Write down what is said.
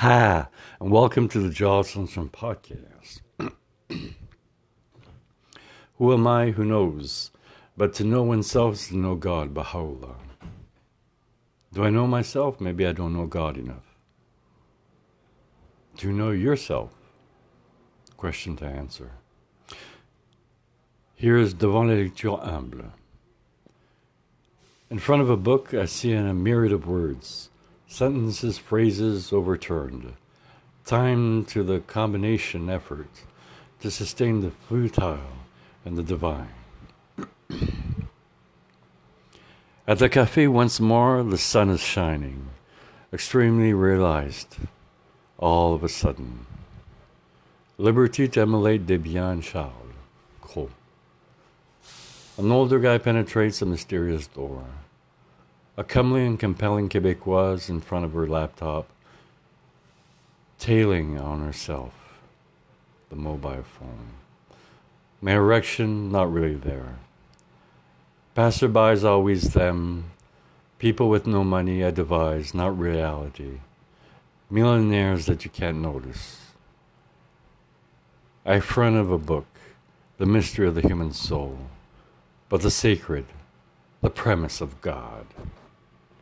Hi, and welcome to the Sunshine Podcast. who am I? Who knows? But to know oneself is to know God, Baha'u'llah. Do I know myself? Maybe I don't know God enough. Do you know yourself? Question to answer. Here is Devant la lecture humble. In front of a book, I see in a myriad of words sentences, phrases overturned. Time to the combination effort to sustain the futile and the divine. At the cafe once more, the sun is shining, extremely realized, all of a sudden. Liberty to emulate Debian Charles. Cool. An older guy penetrates a mysterious door. A comely and compelling Quebecoise in front of her laptop, tailing on herself, the mobile phone. My erection, not really there. Passerbys always them. People with no money, I devise, not reality. Millionaires that you can't notice. I front of a book, The Mystery of the Human Soul, but the sacred, the premise of God.